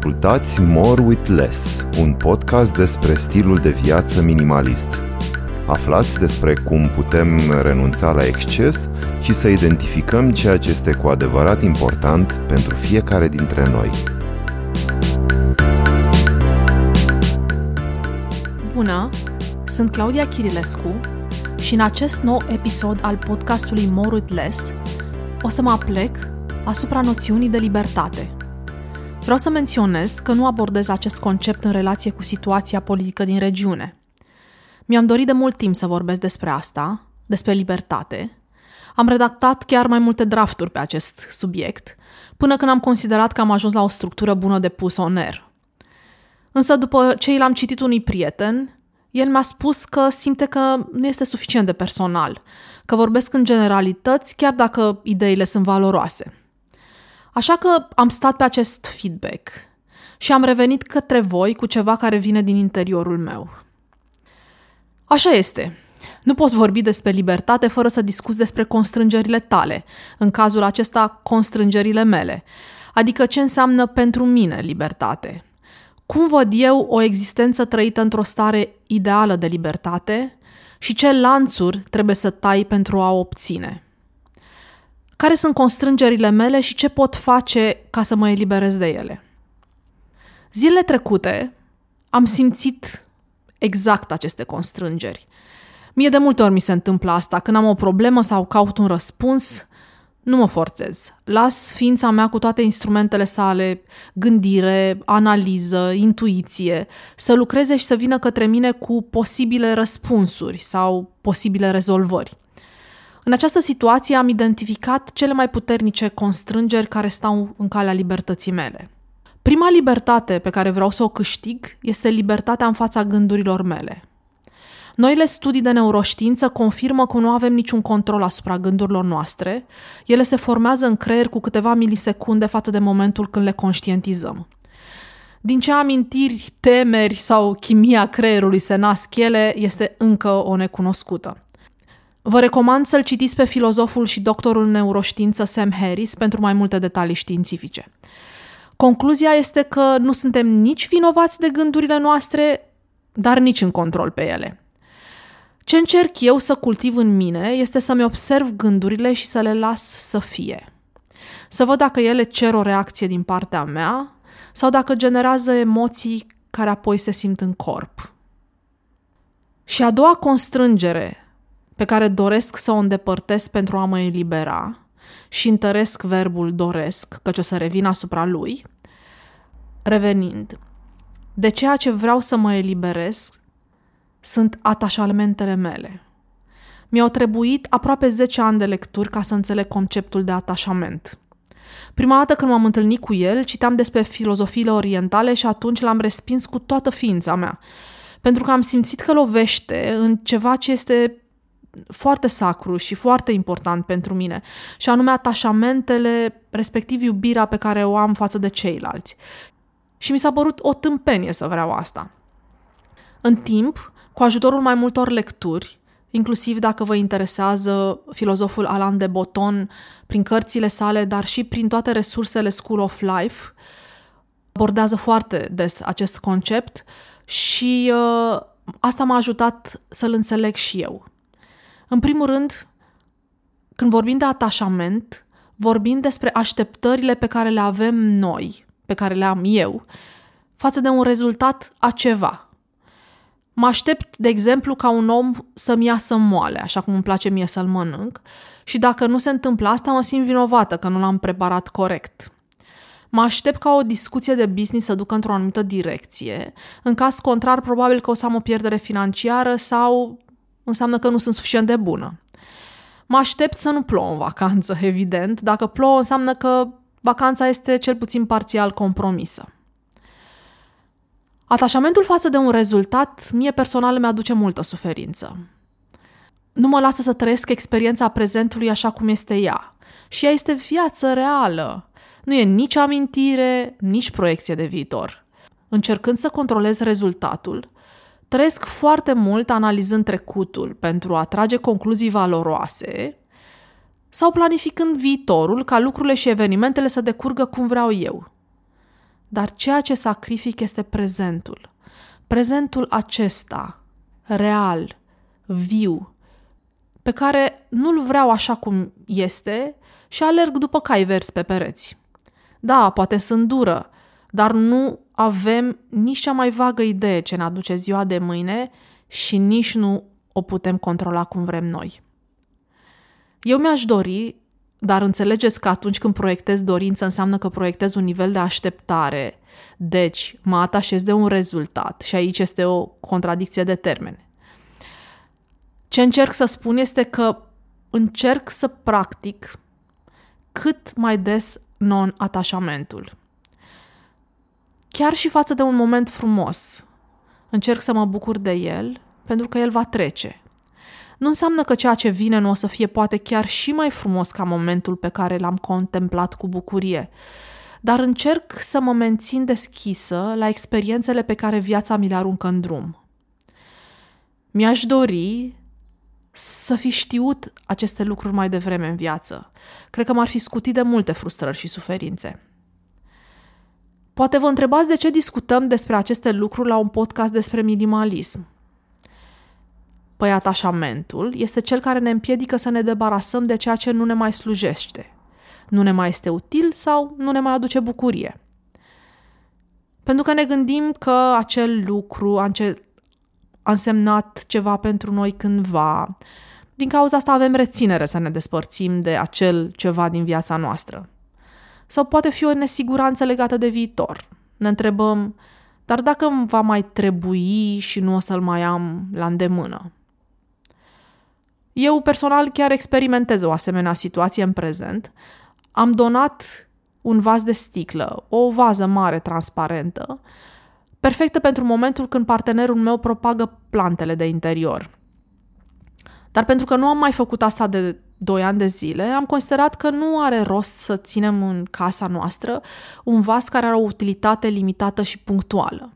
Ascultați More with Less, un podcast despre stilul de viață minimalist. Aflați despre cum putem renunța la exces și să identificăm ceea ce este cu adevărat important pentru fiecare dintre noi. Bună! Sunt Claudia Chirilescu și în acest nou episod al podcastului More with Less o să mă aplec asupra noțiunii de libertate – Vreau să menționez că nu abordez acest concept în relație cu situația politică din regiune. Mi-am dorit de mult timp să vorbesc despre asta, despre libertate. Am redactat chiar mai multe drafturi pe acest subiect, până când am considerat că am ajuns la o structură bună de pus on air. Însă după ce l-am citit unui prieten, el mi-a spus că simte că nu este suficient de personal, că vorbesc în generalități chiar dacă ideile sunt valoroase – Așa că am stat pe acest feedback și am revenit către voi cu ceva care vine din interiorul meu. Așa este. Nu poți vorbi despre libertate fără să discuți despre constrângerile tale, în cazul acesta constrângerile mele, adică ce înseamnă pentru mine libertate. Cum văd eu o existență trăită într-o stare ideală de libertate și ce lanțuri trebuie să tai pentru a o obține care sunt constrângerile mele și ce pot face ca să mă eliberez de ele. Zilele trecute am simțit exact aceste constrângeri. Mie de multe ori mi se întâmplă asta, când am o problemă sau caut un răspuns, nu mă forțez. Las ființa mea cu toate instrumentele sale, gândire, analiză, intuiție, să lucreze și să vină către mine cu posibile răspunsuri sau posibile rezolvări. În această situație am identificat cele mai puternice constrângeri care stau în calea libertății mele. Prima libertate pe care vreau să o câștig este libertatea în fața gândurilor mele. Noile studii de neuroștiință confirmă că nu avem niciun control asupra gândurilor noastre, ele se formează în creier cu câteva milisecunde față de momentul când le conștientizăm. Din ce amintiri, temeri sau chimia creierului se nasc ele este încă o necunoscută. Vă recomand să-l citiți pe filozoful și doctorul neuroștiință Sam Harris pentru mai multe detalii științifice. Concluzia este că nu suntem nici vinovați de gândurile noastre, dar nici în control pe ele. Ce încerc eu să cultiv în mine este să-mi observ gândurile și să le las să fie. Să văd dacă ele cer o reacție din partea mea sau dacă generează emoții care apoi se simt în corp. Și a doua constrângere pe care doresc să o îndepărtez pentru a mă elibera și întăresc verbul doresc, căci o să revin asupra lui, revenind, de ceea ce vreau să mă eliberez sunt atașamentele mele. Mi-au trebuit aproape 10 ani de lecturi ca să înțeleg conceptul de atașament. Prima dată când m-am întâlnit cu el, citeam despre filozofiile orientale și atunci l-am respins cu toată ființa mea, pentru că am simțit că lovește în ceva ce este foarte sacru și foarte important pentru mine, și anume atașamentele, respectiv iubirea pe care o am față de ceilalți. Și mi s-a părut o tâmpenie să vreau asta. În timp, cu ajutorul mai multor lecturi, inclusiv dacă vă interesează filozoful Alain de Botton prin cărțile sale, dar și prin toate resursele School of Life, abordează foarte des acest concept și uh, asta m-a ajutat să-l înțeleg și eu. În primul rând, când vorbim de atașament, vorbim despre așteptările pe care le avem noi, pe care le am eu, față de un rezultat a ceva. Mă aștept, de exemplu, ca un om să-mi iasă moale, așa cum îmi place mie să-l mănânc, și dacă nu se întâmplă asta, mă simt vinovată că nu l-am preparat corect. Mă aștept ca o discuție de business să ducă într-o anumită direcție. În caz contrar, probabil că o să am o pierdere financiară sau înseamnă că nu sunt suficient de bună. Mă aștept să nu plouă în vacanță, evident. Dacă plouă, înseamnă că vacanța este cel puțin parțial compromisă. Atașamentul față de un rezultat, mie personal mi-aduce multă suferință. Nu mă lasă să trăiesc experiența prezentului așa cum este ea. Și ea este viață reală. Nu e nici amintire, nici proiecție de viitor. Încercând să controlez rezultatul, trăiesc foarte mult analizând trecutul pentru a trage concluzii valoroase sau planificând viitorul ca lucrurile și evenimentele să decurgă cum vreau eu. dar ceea ce sacrific este prezentul. Prezentul acesta, real, viu, pe care nu-l vreau așa cum este și alerg după cai verzi pe pereți. Da, poate sunt dură, dar nu avem nici cea mai vagă idee ce ne aduce ziua de mâine și nici nu o putem controla cum vrem noi. Eu mi-aș dori, dar înțelegeți că atunci când proiectez dorință înseamnă că proiectez un nivel de așteptare, deci mă atașez de un rezultat și aici este o contradicție de termene. Ce încerc să spun este că încerc să practic cât mai des non-atașamentul. Chiar și față de un moment frumos, încerc să mă bucur de el pentru că el va trece. Nu înseamnă că ceea ce vine nu o să fie poate chiar și mai frumos ca momentul pe care l-am contemplat cu bucurie, dar încerc să mă mențin deschisă la experiențele pe care viața mi le aruncă în drum. Mi-aș dori să fi știut aceste lucruri mai devreme în viață. Cred că m-ar fi scutit de multe frustrări și suferințe. Poate vă întrebați de ce discutăm despre aceste lucruri la un podcast despre minimalism. Păi atașamentul este cel care ne împiedică să ne debarasăm de ceea ce nu ne mai slujește, nu ne mai este util sau nu ne mai aduce bucurie. Pentru că ne gândim că acel lucru a însemnat ceva pentru noi cândva. Din cauza asta avem reținere să ne despărțim de acel ceva din viața noastră. Sau poate fi o nesiguranță legată de viitor. Ne întrebăm, dar dacă îmi va mai trebui și nu o să-l mai am la îndemână? Eu personal chiar experimentez o asemenea situație în prezent. Am donat un vas de sticlă, o vază mare transparentă, perfectă pentru momentul când partenerul meu propagă plantele de interior. Dar pentru că nu am mai făcut asta de 2 ani de zile, am considerat că nu are rost să ținem în casa noastră un vas care are o utilitate limitată și punctuală.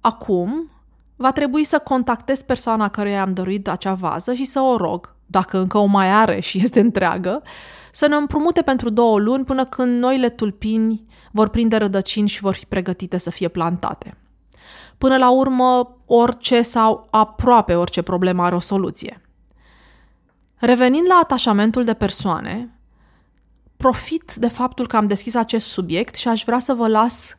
Acum, va trebui să contactez persoana care am dorit acea vază și să o rog, dacă încă o mai are și este întreagă, să ne împrumute pentru două luni până când noile tulpini vor prinde rădăcini și vor fi pregătite să fie plantate. Până la urmă, orice sau aproape orice problemă are o soluție. Revenind la atașamentul de persoane, profit de faptul că am deschis acest subiect și aș vrea să vă las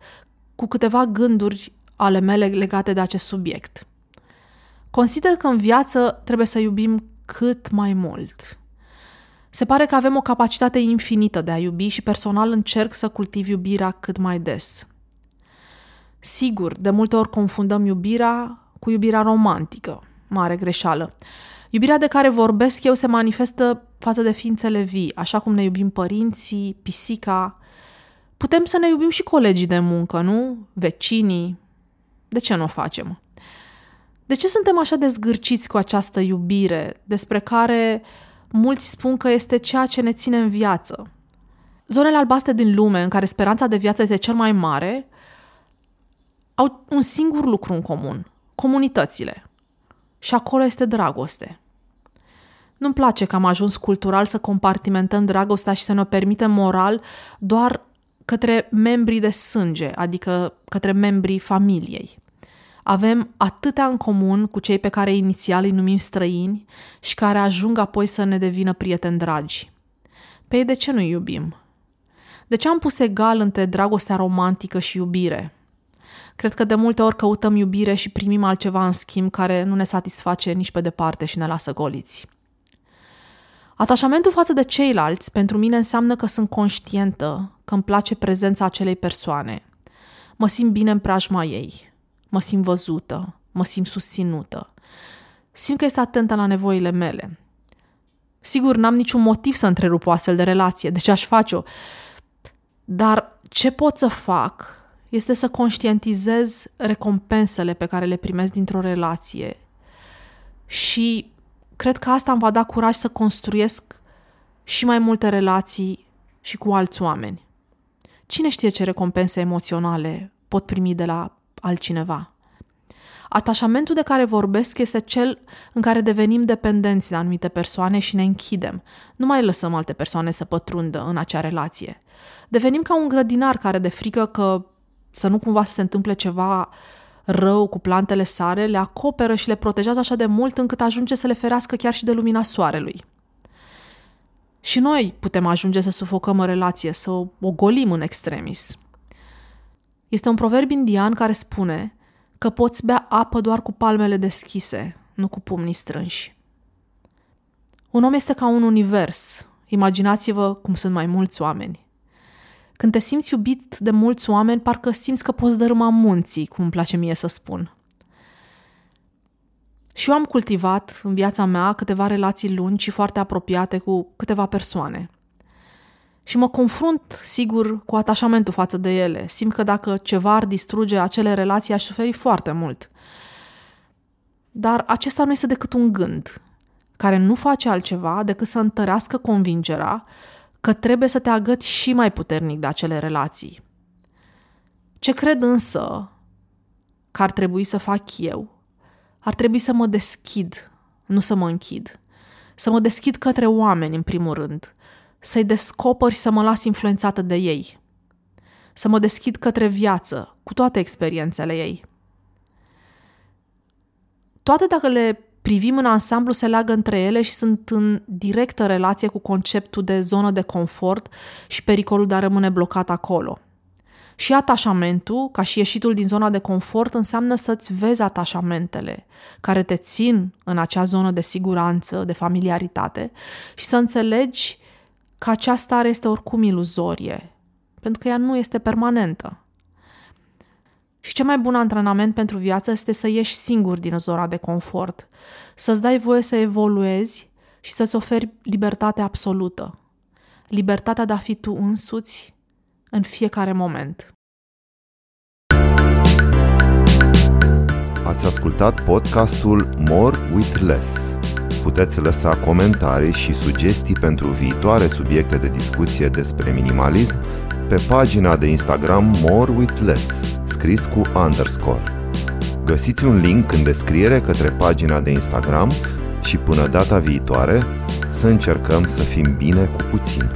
cu câteva gânduri ale mele legate de acest subiect. Consider că în viață trebuie să iubim cât mai mult. Se pare că avem o capacitate infinită de a iubi și personal încerc să cultiv iubirea cât mai des. Sigur, de multe ori confundăm iubirea cu iubirea romantică. Mare greșeală. Iubirea de care vorbesc eu se manifestă față de ființele vii, așa cum ne iubim părinții, pisica. Putem să ne iubim și colegii de muncă, nu? Vecinii, de ce nu o facem? De ce suntem așa de zgârciți cu această iubire, despre care mulți spun că este ceea ce ne ține în viață? Zonele albastre din lume, în care speranța de viață este cel mai mare, au un singur lucru în comun, comunitățile. Și acolo este dragoste. Nu-mi place că am ajuns cultural să compartimentăm dragostea și să ne o permitem moral doar către membrii de sânge, adică către membrii familiei. Avem atâtea în comun cu cei pe care inițial îi numim străini și care ajung apoi să ne devină prieteni dragi. Pe ei de ce nu iubim? De ce am pus egal între dragostea romantică și iubire? Cred că de multe ori căutăm iubire și primim altceva în schimb care nu ne satisface nici pe departe și ne lasă goliți. Atașamentul față de ceilalți pentru mine înseamnă că sunt conștientă că îmi place prezența acelei persoane. Mă simt bine în preajma ei. Mă simt văzută. Mă simt susținută. Simt că este atentă la nevoile mele. Sigur, n-am niciun motiv să întrerup o astfel de relație, de ce aș face-o? Dar ce pot să fac este să conștientizez recompensele pe care le primesc dintr-o relație și cred că asta îmi va da curaj să construiesc și mai multe relații și cu alți oameni. Cine știe ce recompense emoționale pot primi de la altcineva? Atașamentul de care vorbesc este cel în care devenim dependenți de anumite persoane și ne închidem. Nu mai lăsăm alte persoane să pătrundă în acea relație. Devenim ca un grădinar care de frică că să nu cumva să se întâmple ceva rău cu plantele sare, le acoperă și le protejează așa de mult încât ajunge să le ferească chiar și de lumina soarelui. Și noi putem ajunge să sufocăm o relație, să o golim în extremis. Este un proverb indian care spune că poți bea apă doar cu palmele deschise, nu cu pumnii strânși. Un om este ca un univers. Imaginați-vă cum sunt mai mulți oameni. Când te simți iubit de mulți oameni, parcă simți că poți dărâma munții, cum îmi place mie să spun. Și eu am cultivat în viața mea câteva relații lungi și foarte apropiate cu câteva persoane. Și mă confrunt, sigur, cu atașamentul față de ele. Simt că dacă ceva ar distruge acele relații, aș suferi foarte mult. Dar acesta nu este decât un gând, care nu face altceva decât să întărească convingerea că trebuie să te agăți și mai puternic de acele relații. Ce cred însă că ar trebui să fac eu? Ar trebui să mă deschid, nu să mă închid. Să mă deschid către oameni, în primul rând. Să-i descoper și să mă las influențată de ei. Să mă deschid către viață, cu toate experiențele ei. Toate dacă le privim în ansamblu, se leagă între ele și sunt în directă relație cu conceptul de zonă de confort și pericolul de a rămâne blocat acolo. Și atașamentul, ca și ieșitul din zona de confort, înseamnă să-ți vezi atașamentele care te țin în acea zonă de siguranță, de familiaritate și să înțelegi că această stare este oricum iluzorie, pentru că ea nu este permanentă. Și cel mai bun antrenament pentru viață este să ieși singur din zona de confort, să-ți dai voie să evoluezi și să-ți oferi libertatea absolută. Libertatea de a fi tu însuți în fiecare moment. Ați ascultat podcastul More with Less. Puteți lăsa comentarii și sugestii pentru viitoare subiecte de discuție despre minimalism pe pagina de Instagram More with Less, scris cu underscore. Găsiți un link în descriere către pagina de Instagram și până data viitoare să încercăm să fim bine cu puțin.